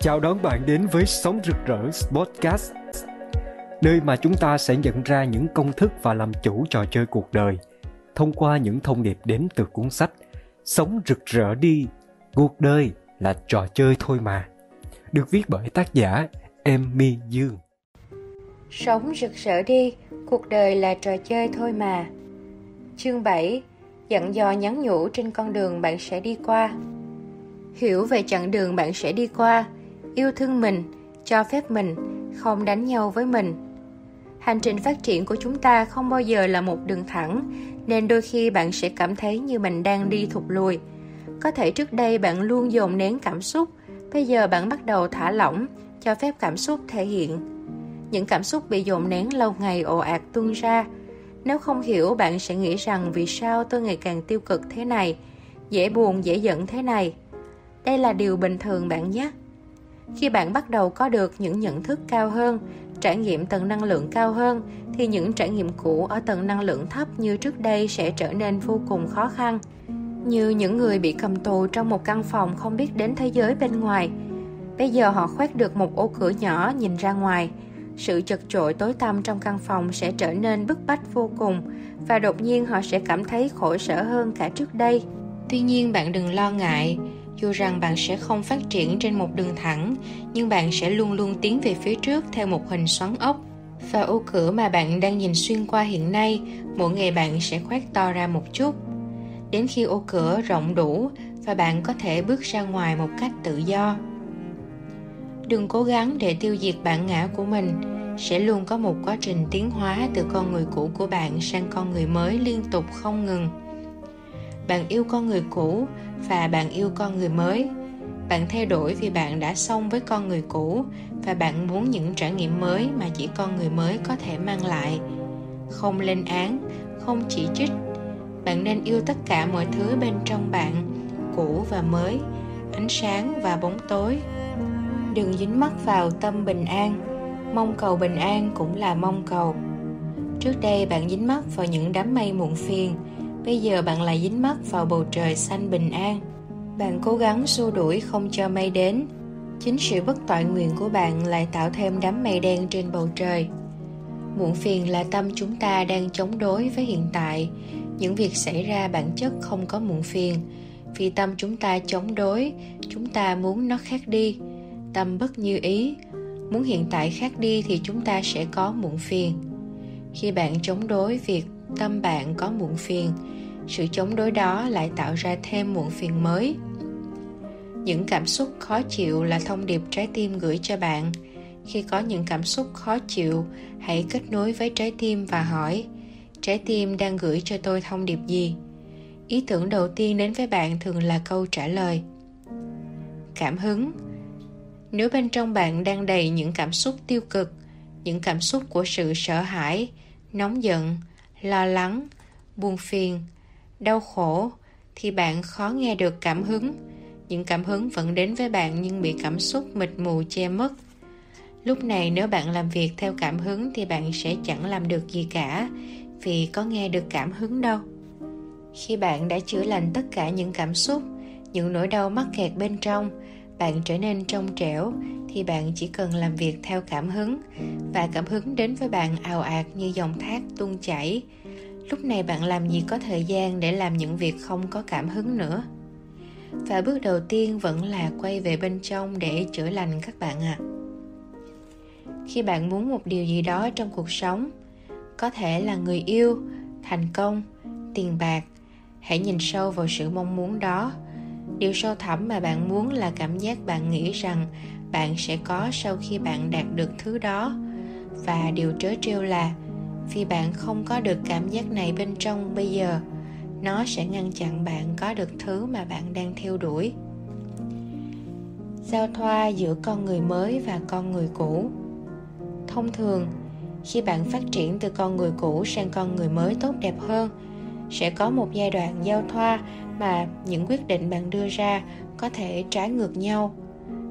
Chào đón bạn đến với Sống Rực Rỡ Podcast Nơi mà chúng ta sẽ nhận ra những công thức và làm chủ trò chơi cuộc đời Thông qua những thông điệp đến từ cuốn sách Sống rực rỡ đi, cuộc đời là trò chơi thôi mà. Được viết bởi tác giả Emmy Dương. Sống rực rỡ đi, cuộc đời là trò chơi thôi mà. Chương 7 Dặn dò nhắn nhủ trên con đường bạn sẽ đi qua. Hiểu về chặng đường bạn sẽ đi qua yêu thương mình, cho phép mình, không đánh nhau với mình. Hành trình phát triển của chúng ta không bao giờ là một đường thẳng, nên đôi khi bạn sẽ cảm thấy như mình đang đi thụt lùi. Có thể trước đây bạn luôn dồn nén cảm xúc, bây giờ bạn bắt đầu thả lỏng, cho phép cảm xúc thể hiện. Những cảm xúc bị dồn nén lâu ngày ồ ạt tuôn ra. Nếu không hiểu, bạn sẽ nghĩ rằng vì sao tôi ngày càng tiêu cực thế này, dễ buồn, dễ giận thế này. Đây là điều bình thường bạn nhé khi bạn bắt đầu có được những nhận thức cao hơn, trải nghiệm tầng năng lượng cao hơn, thì những trải nghiệm cũ ở tầng năng lượng thấp như trước đây sẽ trở nên vô cùng khó khăn. Như những người bị cầm tù trong một căn phòng không biết đến thế giới bên ngoài, bây giờ họ khoét được một ô cửa nhỏ nhìn ra ngoài. Sự chật chội tối tăm trong căn phòng sẽ trở nên bức bách vô cùng, và đột nhiên họ sẽ cảm thấy khổ sở hơn cả trước đây. Tuy nhiên bạn đừng lo ngại dù rằng bạn sẽ không phát triển trên một đường thẳng, nhưng bạn sẽ luôn luôn tiến về phía trước theo một hình xoắn ốc. Và ô cửa mà bạn đang nhìn xuyên qua hiện nay, mỗi ngày bạn sẽ khoét to ra một chút. Đến khi ô cửa rộng đủ, và bạn có thể bước ra ngoài một cách tự do. Đừng cố gắng để tiêu diệt bản ngã của mình. Sẽ luôn có một quá trình tiến hóa từ con người cũ của bạn sang con người mới liên tục không ngừng bạn yêu con người cũ và bạn yêu con người mới. Bạn thay đổi vì bạn đã xong với con người cũ và bạn muốn những trải nghiệm mới mà chỉ con người mới có thể mang lại. Không lên án, không chỉ trích. Bạn nên yêu tất cả mọi thứ bên trong bạn, cũ và mới, ánh sáng và bóng tối. Đừng dính mắc vào tâm bình an. Mong cầu bình an cũng là mong cầu. Trước đây bạn dính mắc vào những đám mây muộn phiền bây giờ bạn lại dính mắt vào bầu trời xanh bình an. Bạn cố gắng xua đuổi không cho mây đến. Chính sự bất toại nguyện của bạn lại tạo thêm đám mây đen trên bầu trời. Muộn phiền là tâm chúng ta đang chống đối với hiện tại. Những việc xảy ra bản chất không có muộn phiền. Vì tâm chúng ta chống đối, chúng ta muốn nó khác đi. Tâm bất như ý. Muốn hiện tại khác đi thì chúng ta sẽ có muộn phiền. Khi bạn chống đối việc tâm bạn có muộn phiền, sự chống đối đó lại tạo ra thêm muộn phiền mới. Những cảm xúc khó chịu là thông điệp trái tim gửi cho bạn. Khi có những cảm xúc khó chịu, hãy kết nối với trái tim và hỏi, trái tim đang gửi cho tôi thông điệp gì? Ý tưởng đầu tiên đến với bạn thường là câu trả lời. Cảm hứng. Nếu bên trong bạn đang đầy những cảm xúc tiêu cực, những cảm xúc của sự sợ hãi, nóng giận lo lắng, buồn phiền, đau khổ thì bạn khó nghe được cảm hứng. Những cảm hứng vẫn đến với bạn nhưng bị cảm xúc mịt mù che mất. Lúc này nếu bạn làm việc theo cảm hứng thì bạn sẽ chẳng làm được gì cả vì có nghe được cảm hứng đâu. Khi bạn đã chữa lành tất cả những cảm xúc, những nỗi đau mắc kẹt bên trong bạn trở nên trong trẻo, thì bạn chỉ cần làm việc theo cảm hứng, và cảm hứng đến với bạn ào ạt như dòng thác tuôn chảy. Lúc này bạn làm gì có thời gian để làm những việc không có cảm hứng nữa? Và bước đầu tiên vẫn là quay về bên trong để chữa lành các bạn ạ. À. khi bạn muốn một điều gì đó trong cuộc sống, có thể là người yêu, thành công, tiền bạc, hãy nhìn sâu vào sự mong muốn đó điều sâu thẳm mà bạn muốn là cảm giác bạn nghĩ rằng bạn sẽ có sau khi bạn đạt được thứ đó. Và điều trớ trêu là, vì bạn không có được cảm giác này bên trong bây giờ, nó sẽ ngăn chặn bạn có được thứ mà bạn đang theo đuổi. Giao thoa giữa con người mới và con người cũ. Thông thường, khi bạn phát triển từ con người cũ sang con người mới tốt đẹp hơn sẽ có một giai đoạn giao thoa mà những quyết định bạn đưa ra có thể trái ngược nhau.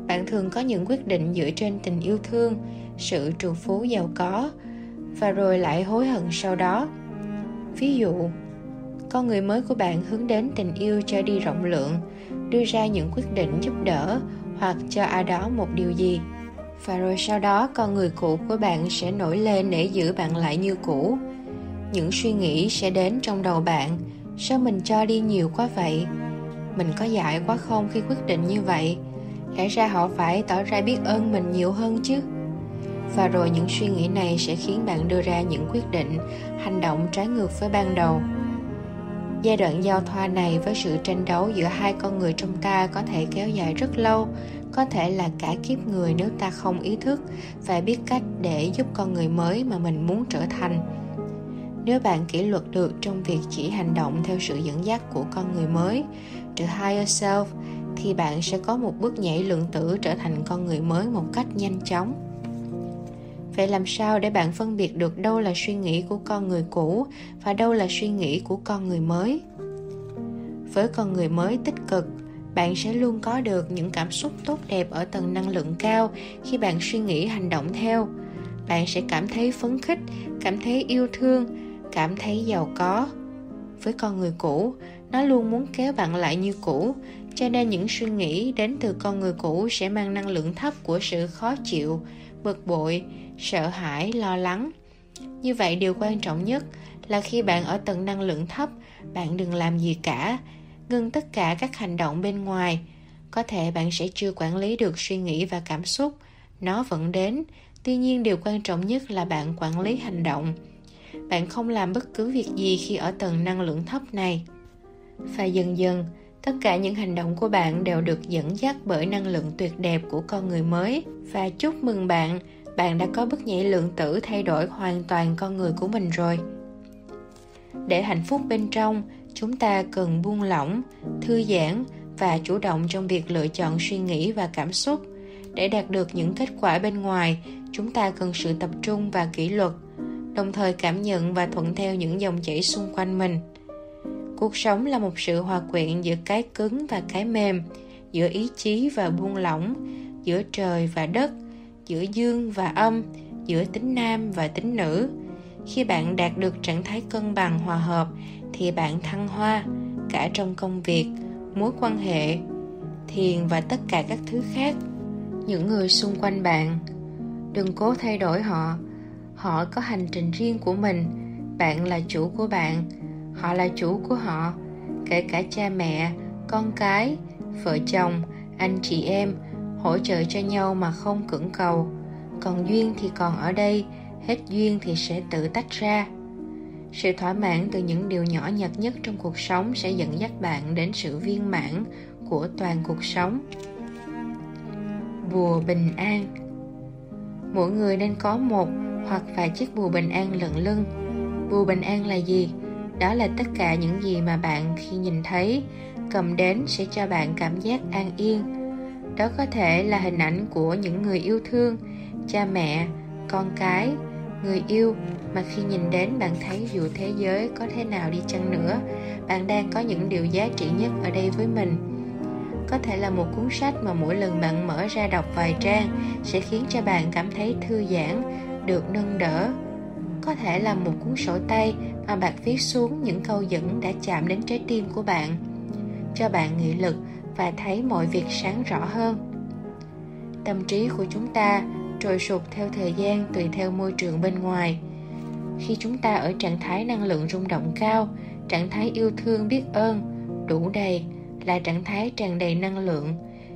Bạn thường có những quyết định dựa trên tình yêu thương, sự trù phú giàu có, và rồi lại hối hận sau đó. Ví dụ, con người mới của bạn hướng đến tình yêu cho đi rộng lượng, đưa ra những quyết định giúp đỡ hoặc cho ai đó một điều gì. Và rồi sau đó, con người cũ của bạn sẽ nổi lên để giữ bạn lại như cũ những suy nghĩ sẽ đến trong đầu bạn. Sao mình cho đi nhiều quá vậy? Mình có dại quá không khi quyết định như vậy? Lẽ ra họ phải tỏ ra biết ơn mình nhiều hơn chứ. Và rồi những suy nghĩ này sẽ khiến bạn đưa ra những quyết định, hành động trái ngược với ban đầu. Giai đoạn giao thoa này với sự tranh đấu giữa hai con người trong ta có thể kéo dài rất lâu. Có thể là cả kiếp người nếu ta không ý thức và biết cách để giúp con người mới mà mình muốn trở thành nếu bạn kỷ luật được trong việc chỉ hành động theo sự dẫn dắt của con người mới the higher self, thì bạn sẽ có một bước nhảy lượng tử trở thành con người mới một cách nhanh chóng. Vậy làm sao để bạn phân biệt được đâu là suy nghĩ của con người cũ và đâu là suy nghĩ của con người mới? Với con người mới tích cực, bạn sẽ luôn có được những cảm xúc tốt đẹp ở tầng năng lượng cao khi bạn suy nghĩ hành động theo. Bạn sẽ cảm thấy phấn khích, cảm thấy yêu thương cảm thấy giàu có. Với con người cũ, nó luôn muốn kéo bạn lại như cũ, cho nên những suy nghĩ đến từ con người cũ sẽ mang năng lượng thấp của sự khó chịu, bực bội, sợ hãi, lo lắng. Như vậy điều quan trọng nhất là khi bạn ở tầng năng lượng thấp, bạn đừng làm gì cả ngừng tất cả các hành động bên ngoài. Có thể bạn sẽ chưa quản lý được suy nghĩ và cảm xúc, nó vẫn đến. Tuy nhiên điều quan trọng nhất là bạn quản lý hành động bạn không làm bất cứ việc gì khi ở tầng năng lượng thấp này. Và dần dần, tất cả những hành động của bạn đều được dẫn dắt bởi năng lượng tuyệt đẹp của con người mới. Và chúc mừng bạn bạn đã có bước nhảy lượng tử thay đổi hoàn toàn con người của mình rồi. Để hạnh phúc bên trong, chúng ta cần buông lỏng, thư giãn và chủ động trong việc lựa chọn suy nghĩ và cảm xúc. Để đạt được những kết quả bên ngoài, chúng ta cần sự tập trung và kỷ luật đồng thời cảm nhận và thuận theo những dòng chảy xung quanh mình. Cuộc sống là một sự hòa quyện giữa cái cứng và cái mềm, giữa ý chí và buông lỏng, giữa trời và đất, giữa dương và âm, giữa tính nam và tính nữ. Khi bạn đạt được trạng thái cân bằng hòa hợp, thì bạn thăng hoa cả trong công việc, mối quan hệ, thiền và tất cả các thứ khác. Những người xung quanh bạn, đừng cố thay đổi họ họ có hành trình riêng của mình. Bạn là chủ của bạn. Họ là chủ của họ. Kể cả cha mẹ, con cái, vợ chồng, anh chị em, hỗ trợ cho nhau mà không cưỡng cầu. Còn duyên thì còn ở đây. Hết duyên thì sẽ tự tách ra. Sự thỏa mãn từ những điều nhỏ nhặt nhất trong cuộc sống sẽ dẫn dắt bạn đến sự viên mãn của toàn cuộc sống. Bùa bình an. Mỗi người nên có một hoặc vài chiếc bùa bình an lận lưng. Bùa bình an là gì? Đó là tất cả những gì mà bạn khi nhìn thấy, cầm đến sẽ cho bạn cảm giác an yên. Đó có thể là hình ảnh của những người yêu thương, cha mẹ, con cái, người yêu mà khi nhìn đến bạn thấy dù thế giới có thế nào đi chăng nữa, bạn đang có những điều giá trị nhất ở đây với mình. Có thể là một cuốn sách mà mỗi lần bạn mở ra đọc vài trang sẽ khiến cho bạn cảm thấy thư giãn được nâng đỡ. Có thể là một cuốn sổ tay mà bạn viết xuống những câu dẫn đã chạm đến trái tim của bạn, cho bạn nghị lực và thấy mọi việc sáng rõ hơn. Tâm trí của chúng ta trồi sụt theo thời gian tùy theo môi trường bên ngoài. Khi chúng ta ở trạng thái năng lượng rung động cao, trạng thái yêu thương biết ơn, đủ đầy là trạng thái tràn đầy năng lượng.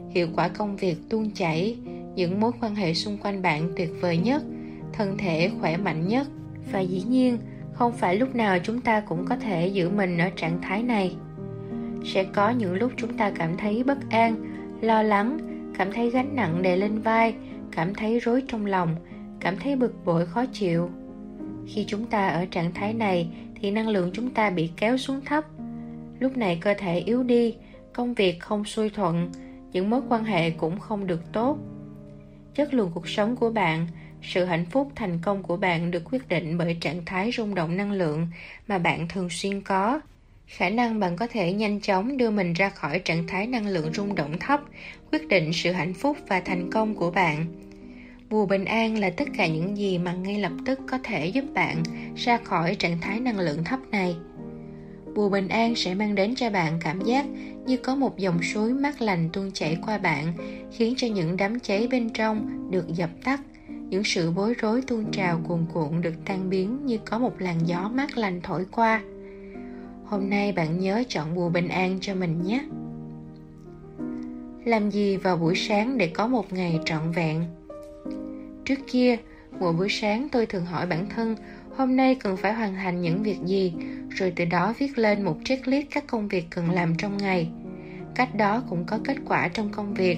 Hiệu quả công việc tuôn chảy, những mối quan hệ xung quanh bạn tuyệt vời nhất thân thể khỏe mạnh nhất. Và dĩ nhiên, không phải lúc nào chúng ta cũng có thể giữ mình ở trạng thái này. Sẽ có những lúc chúng ta cảm thấy bất an, lo lắng, cảm thấy gánh nặng đè lên vai, cảm thấy rối trong lòng, cảm thấy bực bội khó chịu. Khi chúng ta ở trạng thái này, thì năng lượng chúng ta bị kéo xuống thấp. Lúc này cơ thể yếu đi, công việc không xuôi thuận, những mối quan hệ cũng không được tốt. Chất lượng cuộc sống của bạn sự hạnh phúc thành công của bạn được quyết định bởi trạng thái rung động năng lượng mà bạn thường xuyên có. Khả năng bạn có thể nhanh chóng đưa mình ra khỏi trạng thái năng lượng rung động thấp, quyết định sự hạnh phúc và thành công của bạn. Bùa bình an là tất cả những gì mà ngay lập tức có thể giúp bạn ra khỏi trạng thái năng lượng thấp này. Bùa bình an sẽ mang đến cho bạn cảm giác như có một dòng suối mát lành tuôn chảy qua bạn, khiến cho những đám cháy bên trong được dập tắt những sự bối rối tuôn trào cuồn cuộn được tan biến như có một làn gió mát lành thổi qua. Hôm nay bạn nhớ chọn mùa bình an cho mình nhé. Làm gì vào buổi sáng để có một ngày trọn vẹn? Trước kia mỗi buổi sáng tôi thường hỏi bản thân, hôm nay cần phải hoàn thành những việc gì, rồi từ đó viết lên một checklist các công việc cần làm trong ngày. Cách đó cũng có kết quả trong công việc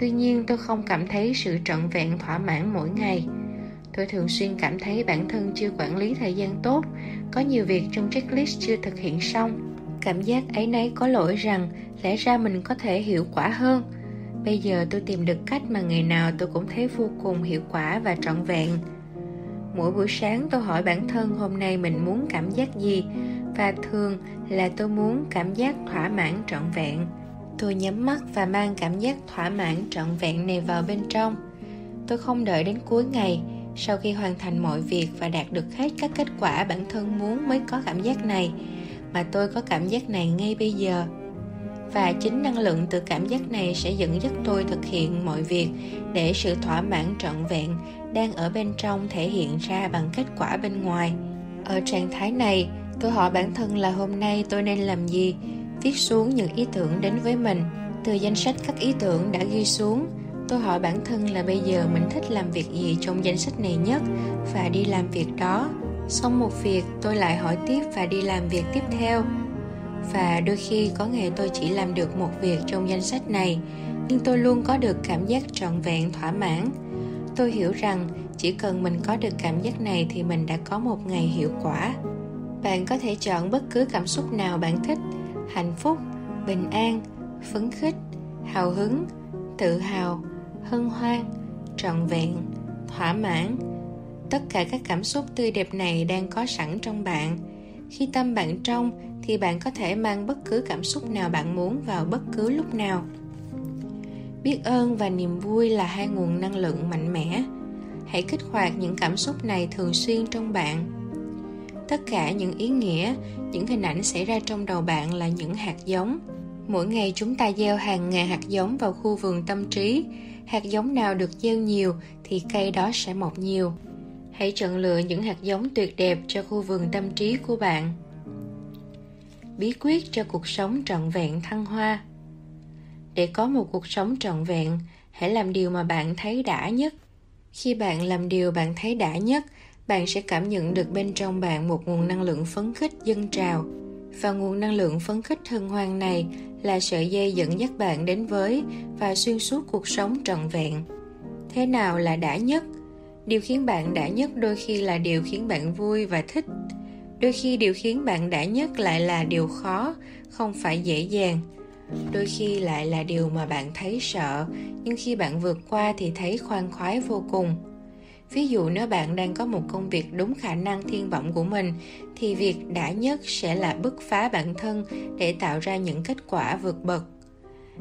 tuy nhiên, tôi không cảm thấy sự trọn vẹn, thỏa mãn mỗi ngày. Tôi thường xuyên cảm thấy bản thân chưa quản lý thời gian tốt, có nhiều việc trong checklist chưa thực hiện xong. Cảm giác ấy nấy có lỗi rằng lẽ ra mình có thể hiệu quả hơn. Bây giờ tôi tìm được cách mà ngày nào tôi cũng thấy vô cùng hiệu quả và trọn vẹn. Mỗi buổi sáng tôi hỏi bản thân hôm nay mình muốn cảm giác gì, và thường là tôi muốn cảm giác thỏa mãn, trọn vẹn tôi nhắm mắt và mang cảm giác thỏa mãn trọn vẹn này vào bên trong. Tôi không đợi đến cuối ngày, sau khi hoàn thành mọi việc và đạt được hết các kết quả bản thân muốn mới có cảm giác này, mà tôi có cảm giác này ngay bây giờ. Và chính năng lượng từ cảm giác này sẽ dẫn dắt tôi thực hiện mọi việc để sự thỏa mãn trọn vẹn đang ở bên trong thể hiện ra bằng kết quả bên ngoài. Ở trạng thái này, tôi hỏi bản thân là hôm nay tôi nên làm gì? Viết xuống những ý tưởng đến với mình. Từ danh sách các ý tưởng đã ghi xuống, tôi hỏi bản thân là bây giờ mình thích làm việc gì trong danh sách này nhất và đi làm việc đó. Xong một việc, tôi lại hỏi tiếp và đi làm việc tiếp theo. Và đôi khi có ngày tôi chỉ làm được một việc trong danh sách này, nhưng tôi luôn có được cảm giác trọn vẹn, thỏa mãn. Tôi hiểu rằng chỉ cần mình có được cảm giác này thì mình đã có một ngày hiệu quả. Bạn có thể chọn bất cứ cảm xúc nào bạn thích hạnh phúc, bình an, phấn khích, hào hứng, tự hào, hân hoan, trọn vẹn, thỏa mãn. Tất cả các cảm xúc tươi đẹp này đang có sẵn trong bạn. Khi tâm bạn trong thì bạn có thể mang bất cứ cảm xúc nào bạn muốn vào bất cứ lúc nào. Biết ơn và niềm vui là hai nguồn năng lượng mạnh mẽ. Hãy kích hoạt những cảm xúc này thường xuyên trong bạn tất cả những ý nghĩa, những hình ảnh xảy ra trong đầu bạn là những hạt giống. Mỗi ngày chúng ta gieo hàng ngàn hạt giống vào khu vườn tâm trí. Hạt giống nào được gieo nhiều thì cây đó sẽ mọc nhiều. Hãy chọn lựa những hạt giống tuyệt đẹp cho khu vườn tâm trí của bạn. Bí quyết cho cuộc sống trọn vẹn thăng hoa. Để có một cuộc sống trọn vẹn, hãy làm điều mà bạn thấy đã nhất. Khi bạn làm điều bạn thấy đã nhất bạn sẽ cảm nhận được bên trong bạn một nguồn năng lượng phấn khích dâng trào. Và nguồn năng lượng phấn khích hân hoan này là sợi dây dẫn dắt bạn đến với và xuyên suốt cuộc sống trọn vẹn. Thế nào là đã nhất? Điều khiến bạn đã nhất đôi khi là điều khiến bạn vui và thích. Đôi khi điều khiến bạn đã nhất lại là điều khó, không phải dễ dàng. Đôi khi lại là điều mà bạn thấy sợ, nhưng khi bạn vượt qua thì thấy khoan khoái vô cùng ví dụ nếu bạn đang có một công việc đúng khả năng thiên vọng của mình, thì việc đã nhất sẽ là bứt phá bản thân để tạo ra những kết quả vượt bậc.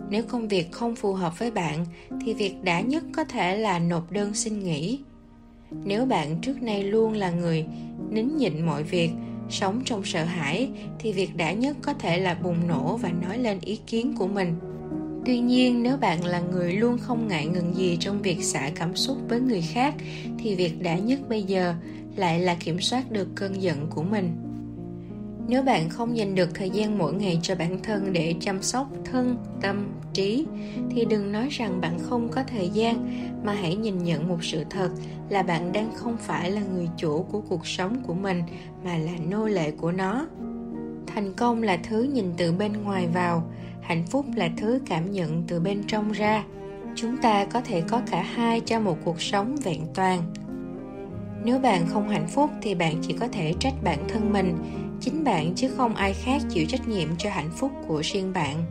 Nếu công việc không phù hợp với bạn, thì việc đã nhất có thể là nộp đơn xin nghỉ. Nếu bạn trước nay luôn là người nín nhịn mọi việc, sống trong sợ hãi, thì việc đã nhất có thể là bùng nổ và nói lên ý kiến của mình tuy nhiên, nếu bạn là người luôn không ngại ngừng gì trong việc xả cảm xúc với người khác, thì việc đã nhất bây giờ lại là kiểm soát được cơn giận của mình. Nếu bạn không dành được thời gian mỗi ngày cho bản thân để chăm sóc thân, tâm, trí, thì đừng nói rằng bạn không có thời gian, mà hãy nhìn nhận một sự thật là bạn đang không phải là người chủ của cuộc sống của mình, mà là nô lệ của nó. Thành công là thứ nhìn từ bên ngoài vào hạnh phúc là thứ cảm nhận từ bên trong ra. Chúng ta có thể có cả hai cho một cuộc sống vẹn toàn. Nếu bạn không hạnh phúc thì bạn chỉ có thể trách bản thân mình, chính bạn chứ không ai khác chịu trách nhiệm cho hạnh phúc của riêng bạn.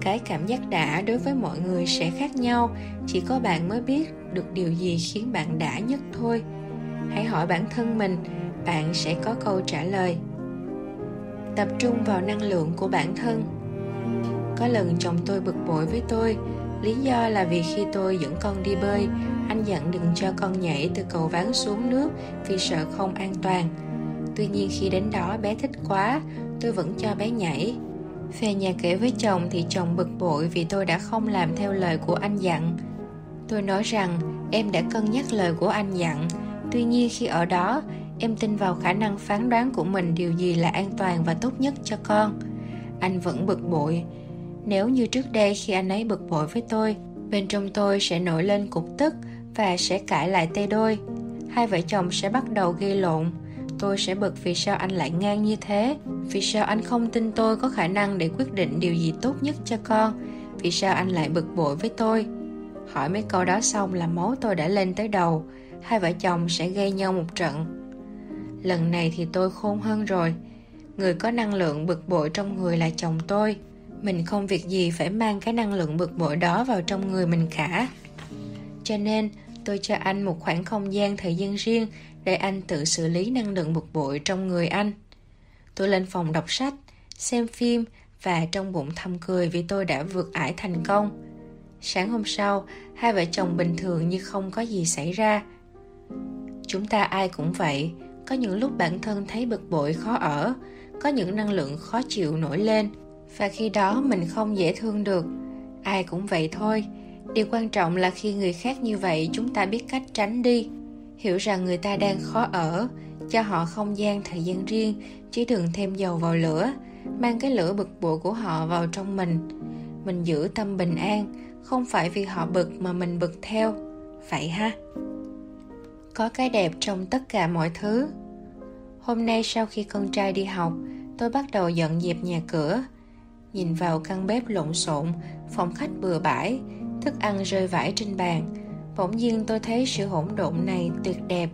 Cái cảm giác đã đối với mọi người sẽ khác nhau, chỉ có bạn mới biết được điều gì khiến bạn đã nhất thôi. Hãy hỏi bản thân mình, bạn sẽ có câu trả lời. Tập trung vào năng lượng của bản thân có lần chồng tôi bực bội với tôi lý do là vì khi tôi dẫn con đi bơi anh dặn đừng cho con nhảy từ cầu ván xuống nước vì sợ không an toàn tuy nhiên khi đến đó bé thích quá tôi vẫn cho bé nhảy Về nhà kể với chồng thì chồng bực bội vì tôi đã không làm theo lời của anh dặn. Tôi nói rằng em đã cân nhắc lời của anh dặn, tuy nhiên khi ở đó, em tin vào khả năng phán đoán của mình điều gì là an toàn và tốt nhất cho con. Anh vẫn bực bội. Nếu như trước đây khi anh ấy bực bội với tôi, bên trong tôi sẽ nổi lên cục tức và sẽ cãi lại tê đôi. Hai vợ chồng sẽ bắt đầu gây lộn. Tôi sẽ bực vì sao anh lại ngang như thế vì sao anh không tin tôi có khả năng để quyết định điều gì tốt nhất cho con vì sao anh lại bực bội với tôi. Hỏi mấy câu đó xong là máu tôi đã lên tới đầu. Hai vợ chồng sẽ gây nhau một trận. Lần này thì tôi khôn hơn rồi. Người có năng lượng bực bội trong người là chồng tôi mình không việc gì phải mang cái năng lượng bực bội đó vào trong người mình cả cho nên tôi cho anh một khoảng không gian thời gian riêng để anh tự xử lý năng lượng bực bội trong người anh. Tôi lên phòng đọc sách, xem phim và trong bụng thầm cười vì tôi đã vượt ải thành công. Sáng hôm sau, hai vợ chồng bình thường như không có gì xảy ra. Chúng ta ai cũng vậy, có những lúc bản thân thấy bực bội khó ở, có những năng lượng khó chịu nổi lên và khi đó mình không dễ thương được. Ai cũng vậy thôi. Điều quan trọng là khi người khác như vậy, chúng ta biết cách tránh đi. Hiểu rằng người ta đang khó ở, cho họ không gian thời gian riêng, chứ đừng thêm dầu vào lửa, mang cái lửa bực bội của họ vào trong mình. Mình giữ tâm bình an, không phải vì họ bực mà mình bực theo. Vậy ha? Có cái đẹp trong tất cả mọi thứ. Hôm nay sau khi con trai đi học, tôi bắt đầu dọn dẹp nhà cửa nhìn vào căn bếp lộn xộn phòng khách bừa bãi thức ăn rơi vãi trên bàn Bỗng nhiên tôi thấy sự hỗn độn này tuyệt đẹp.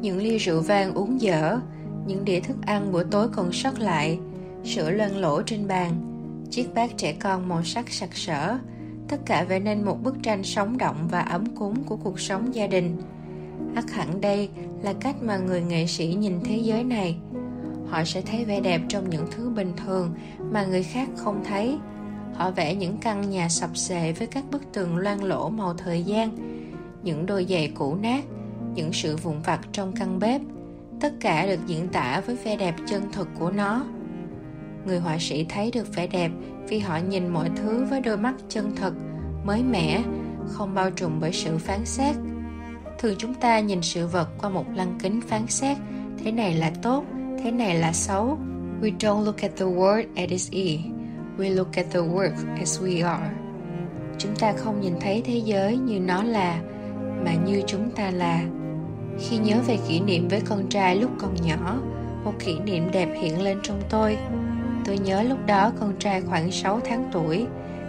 Những ly rượu vang uống dở, những đĩa thức ăn bữa tối còn sót lại, sữa loang lỗ trên bàn, chiếc bát trẻ con màu sắc sặc sỡ, tất cả vẽ nên một bức tranh sống động và ấm cúng của cuộc sống gia đình. ắt hẳn đây là cách mà người nghệ sĩ nhìn thế giới này. Họ sẽ thấy vẻ đẹp trong những thứ bình thường mà người khác không thấy. Họ vẽ những căn nhà sập xệ với các bức tường loang lỗ màu thời gian, những đôi giày cũ nát những sự vụn vặt trong căn bếp. Tất cả được diễn tả với vẻ đẹp chân thực của nó. Người họa sĩ thấy được vẻ đẹp vì họ nhìn mọi thứ với đôi mắt chân thực mới mẻ không bao trùm bởi sự phán xét. Thường chúng ta nhìn sự vật qua một lăng kính phán xét thế này là tốt thế này là xấu. We don't look at the world as it is we look at the world as we are. Chúng ta không nhìn thấy thế giới như nó là, mà như chúng ta là. Khi nhớ về kỷ niệm với con trai lúc còn nhỏ, một kỷ niệm đẹp hiện lên trong tôi. Tôi nhớ lúc đó con trai khoảng 6 tháng tuổi.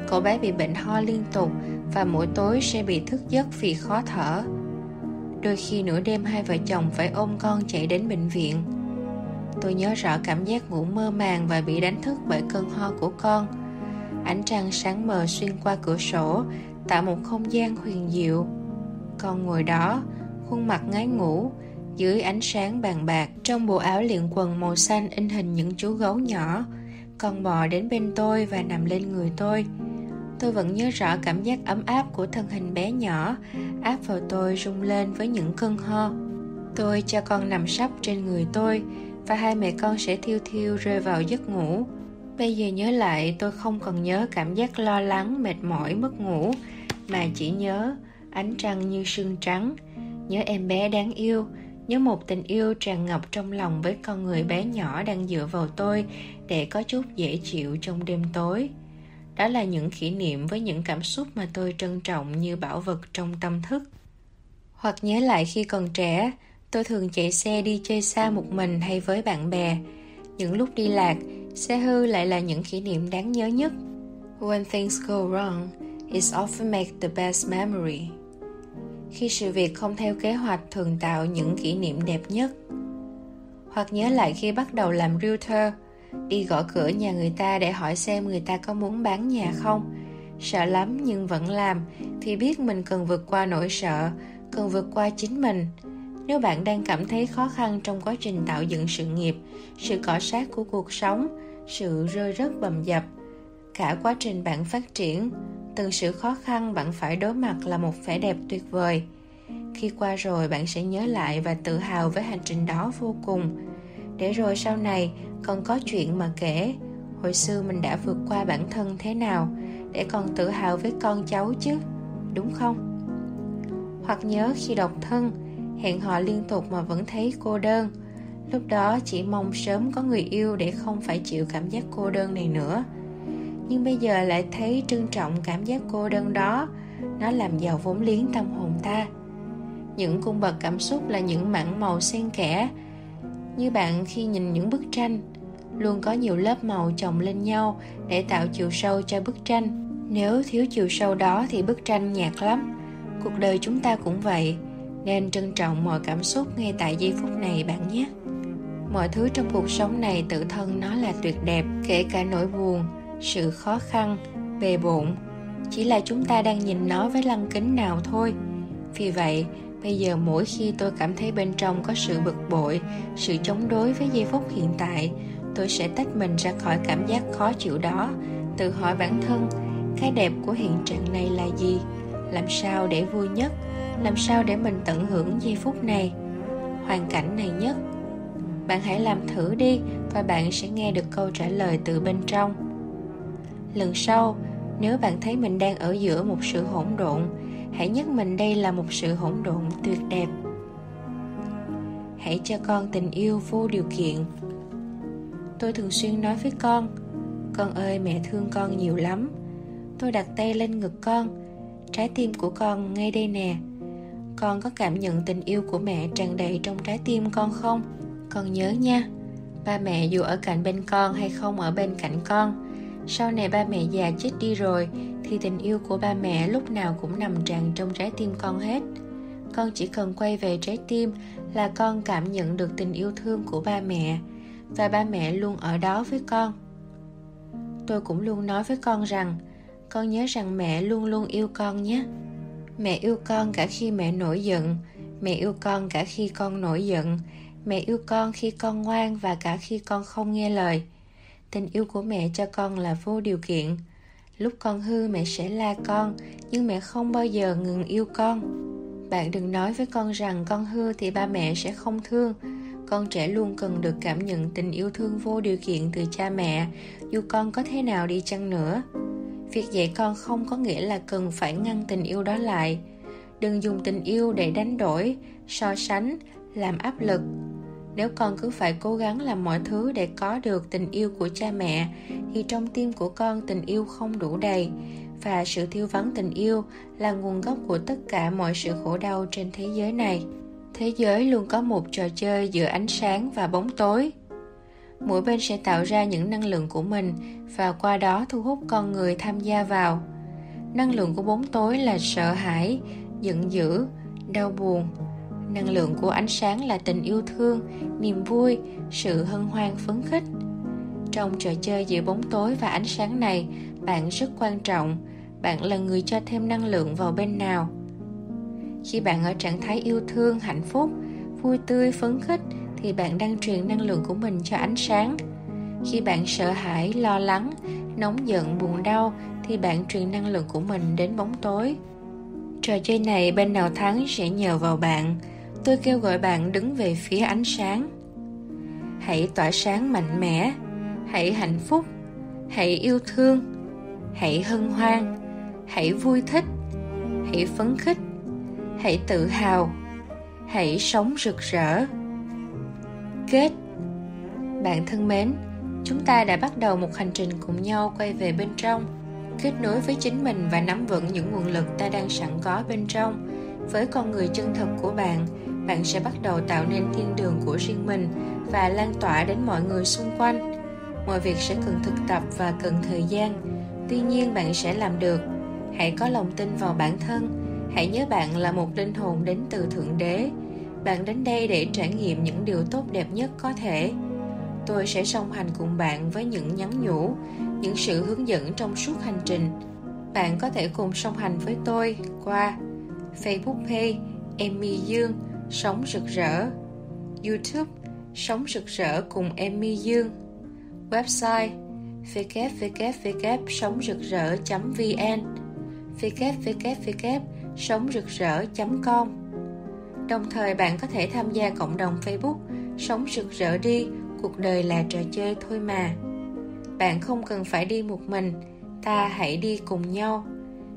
Cậu bé bị bệnh ho liên tục và mỗi tối sẽ bị thức giấc vì khó thở. Đôi khi nửa đêm hai vợ chồng phải ôm con chạy đến bệnh viện tôi nhớ rõ cảm giác ngủ mơ màng và bị đánh thức bởi cơn ho của con. Ánh trăng sáng mờ xuyên qua cửa sổ, tạo một không gian huyền diệu. Con ngồi đó, khuôn mặt ngái ngủ, dưới ánh sáng bàn bạc, trong bộ áo liền quần màu xanh in hình những chú gấu nhỏ. Con bò đến bên tôi và nằm lên người tôi. Tôi vẫn nhớ rõ cảm giác ấm áp của thân hình bé nhỏ, áp vào tôi rung lên với những cơn ho. Tôi cho con nằm sấp trên người tôi và hai mẹ con sẽ thiêu thiêu rơi vào giấc ngủ. Bây giờ nhớ lại, tôi không còn nhớ cảm giác lo lắng, mệt mỏi, mất ngủ, mà chỉ nhớ ánh trăng như sương trắng. Nhớ em bé đáng yêu, nhớ một tình yêu tràn ngập trong lòng với con người bé nhỏ đang dựa vào tôi để có chút dễ chịu trong đêm tối. Đó là những kỷ niệm với những cảm xúc mà tôi trân trọng như bảo vật trong tâm thức. Hoặc nhớ lại khi còn trẻ tôi thường chạy xe đi chơi xa một mình hay với bạn bè. Những lúc đi lạc, xe hư lại là những kỷ niệm đáng nhớ nhất. When things go wrong it often make the best memory. Khi sự việc không theo kế hoạch thường tạo những kỷ niệm đẹp nhất. Hoặc nhớ lại khi bắt đầu làm realtor, đi gõ cửa nhà người ta để hỏi xem người ta có muốn bán nhà không. Sợ lắm nhưng vẫn làm, thì biết mình cần vượt qua nỗi sợ, cần vượt qua chính mình nếu bạn đang cảm thấy khó khăn trong quá trình tạo dựng sự nghiệp, sự cọ sát của cuộc sống, sự rơi rớt bầm dập, cả quá trình bạn phát triển, từng sự khó khăn bạn phải đối mặt là một vẻ đẹp tuyệt vời. Khi qua rồi, bạn sẽ nhớ lại và tự hào với hành trình đó vô cùng. Để rồi sau này, còn có chuyện mà kể. Hồi xưa mình đã vượt qua bản thân thế nào để còn tự hào với con cháu chứ, đúng không? Hoặc nhớ khi độc thân hẹn hò liên tục mà vẫn thấy cô đơn. Lúc đó chỉ mong sớm có người yêu để không phải chịu cảm giác cô đơn này nữa. Nhưng bây giờ lại thấy trân trọng cảm giác cô đơn đó. Nó làm giàu vốn liếng tâm hồn ta. Những cung bậc cảm xúc là những mảng màu xen kẽ. Như bạn khi nhìn những bức tranh, luôn có nhiều lớp màu chồng lên nhau để tạo chiều sâu cho bức tranh. Nếu thiếu chiều sâu đó thì bức tranh nhạt lắm. Cuộc đời chúng ta cũng vậy nên trân trọng mọi cảm xúc ngay tại giây phút này bạn nhé. Mọi thứ trong cuộc sống này tự thân nó là tuyệt đẹp, kể cả nỗi buồn, sự khó khăn, bề bộn. Chỉ là chúng ta đang nhìn nó với lăng kính nào thôi. Vì vậy, bây giờ mỗi khi tôi cảm thấy bên trong có sự bực bội, sự chống đối với giây phút hiện tại, tôi sẽ tách mình ra khỏi cảm giác khó chịu đó, tự hỏi bản thân, cái đẹp của hiện trạng này là gì? Làm sao để vui nhất? Làm sao để mình tận hưởng giây phút này? Hoàn cảnh này nhất. Bạn hãy làm thử đi và bạn sẽ nghe được câu trả lời từ bên trong. Lần sau, nếu bạn thấy mình đang ở giữa một sự hỗn độn, hãy nhắc mình đây là một sự hỗn độn tuyệt đẹp. Hãy cho con tình yêu vô điều kiện. Tôi thường xuyên nói với con con ơi, mẹ thương con nhiều lắm. Tôi đặt tay lên ngực con. Trái tim của con ngay đây nè con có cảm nhận tình yêu của mẹ tràn đầy trong trái tim con không? Con nhớ nha. Ba mẹ dù ở cạnh bên con hay không ở bên cạnh con, sau này ba mẹ già chết đi rồi thì tình yêu của ba mẹ lúc nào cũng nằm tràn trong trái tim con hết. Con chỉ cần quay về trái tim là con cảm nhận được tình yêu thương của ba mẹ và ba mẹ luôn ở đó với con. Tôi cũng luôn nói với con rằng, con nhớ rằng mẹ luôn luôn yêu con nhé mẹ yêu con cả khi mẹ nổi giận. Mẹ yêu con cả khi con nổi giận. Mẹ yêu con khi con ngoan và cả khi con không nghe lời. Tình yêu của mẹ cho con là vô điều kiện. Lúc con hư, mẹ sẽ la con, nhưng mẹ không bao giờ ngừng yêu con. Bạn đừng nói với con rằng con hư thì ba mẹ sẽ không thương. Con trẻ luôn cần được cảm nhận tình yêu thương vô điều kiện từ cha mẹ, dù con có thế nào đi chăng nữa việc dạy con không có nghĩa là cần phải ngăn tình yêu đó lại. Đừng dùng tình yêu để đánh đổi, so sánh, làm áp lực. Nếu con cứ phải cố gắng làm mọi thứ để có được tình yêu của cha mẹ, thì trong tim của con tình yêu không đủ đầy. Và sự thiếu vắng tình yêu là nguồn gốc của tất cả mọi sự khổ đau trên thế giới này. Thế giới luôn có một trò chơi giữa ánh sáng và bóng tối mỗi bên sẽ tạo ra những năng lượng của mình và qua đó thu hút con người tham gia vào. Năng lượng của bóng tối là sợ hãi, giận dữ, đau buồn. Năng lượng của ánh sáng là tình yêu thương, niềm vui, sự hân hoan phấn khích. Trong trò chơi giữa bóng tối và ánh sáng này, bạn rất quan trọng. Bạn là người cho thêm năng lượng vào bên nào. Khi bạn ở trạng thái yêu thương, hạnh phúc, vui tươi, phấn khích thì bạn đang truyền năng lượng của mình cho ánh sáng. Khi bạn sợ hãi, lo lắng, nóng giận, buồn đau, thì bạn truyền năng lượng của mình đến bóng tối. Trò chơi này bên nào thắng sẽ nhờ vào bạn. Tôi kêu gọi bạn đứng về phía ánh sáng. Hãy tỏa sáng mạnh mẽ. Hãy hạnh phúc. Hãy yêu thương. Hãy hân hoan. Hãy vui thích. Hãy phấn khích. Hãy tự hào. Hãy sống rực rỡ kết. Bạn thân mến, chúng ta đã bắt đầu một hành trình cùng nhau quay về bên trong, kết nối với chính mình và nắm vững những nguồn lực ta đang sẵn có bên trong. Với con người chân thật của bạn bạn sẽ bắt đầu tạo nên thiên đường của riêng mình và lan tỏa đến mọi người xung quanh. Mọi việc sẽ cần thực tập và cần thời gian. Tuy nhiên bạn sẽ làm được. Hãy có lòng tin vào bản thân. Hãy nhớ bạn là một linh hồn đến từ thượng đế bạn đến đây để trải nghiệm những điều tốt đẹp nhất có thể. Tôi sẽ song hành cùng bạn với những nhắn nhủ, những sự hướng dẫn trong suốt hành trình. Bạn có thể cùng song hành với tôi qua facebook page emmy dương, sống rực rỡ, youtube, sống rực rỡ cùng emmy dương, website www sống rực rỡ vn www sống rực rỡ com. Đồng thời bạn có thể tham gia cộng đồng Facebook Sống rực rỡ đi, cuộc đời là trò chơi thôi mà. bạn không cần phải đi một mình ta hãy đi cùng nhau.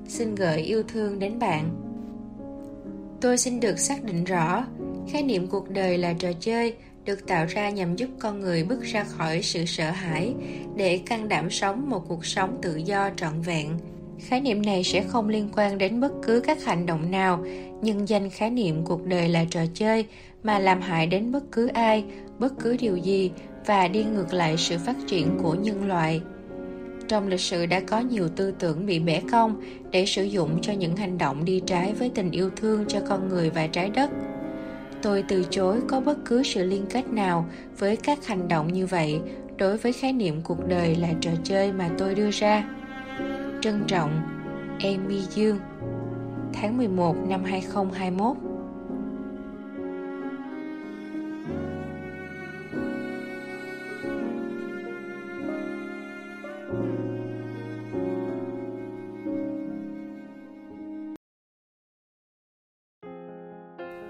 Xin gửi yêu thương đến bạn. Tôi xin được xác định rõ khái niệm cuộc đời là trò chơi được tạo ra nhằm giúp con người bước ra khỏi sự sợ hãi để can đảm sống một cuộc sống tự do trọn vẹn khái niệm này sẽ không liên quan đến bất cứ các hành động nào nhân danh khái niệm cuộc đời là trò chơi mà làm hại đến bất cứ ai, bất cứ điều gì và đi ngược lại sự phát triển của nhân loại trong lịch sử đã có nhiều tư tưởng bị bẻ cong để sử dụng cho những hành động đi trái với tình yêu thương cho con người và trái đất tôi từ chối có bất cứ sự liên kết nào với các hành động như vậy đối với khái niệm cuộc đời là trò chơi mà tôi đưa ra. Trân trọng, Amy Dương Tháng 11 năm 2021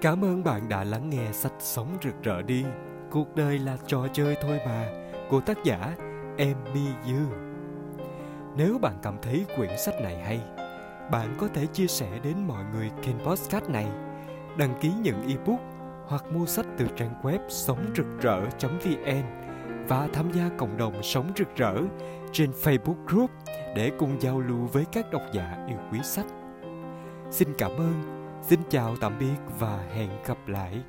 Cảm ơn bạn đã lắng nghe sách Sống rực rỡ đi. Cuộc đời là trò chơi thôi mà của tác giả Emmy Dương. Nếu bạn cảm thấy quyển sách này hay, bạn có thể chia sẻ đến mọi người kênh podcast này, đăng ký nhận ebook hoặc mua sách từ trang web sống rực rỡ.vn và tham gia cộng đồng sống rực rỡ trên Facebook group để cùng giao lưu với các độc giả yêu quý sách. Xin cảm ơn Xin chào tạm biệt và hẹn gặp lại.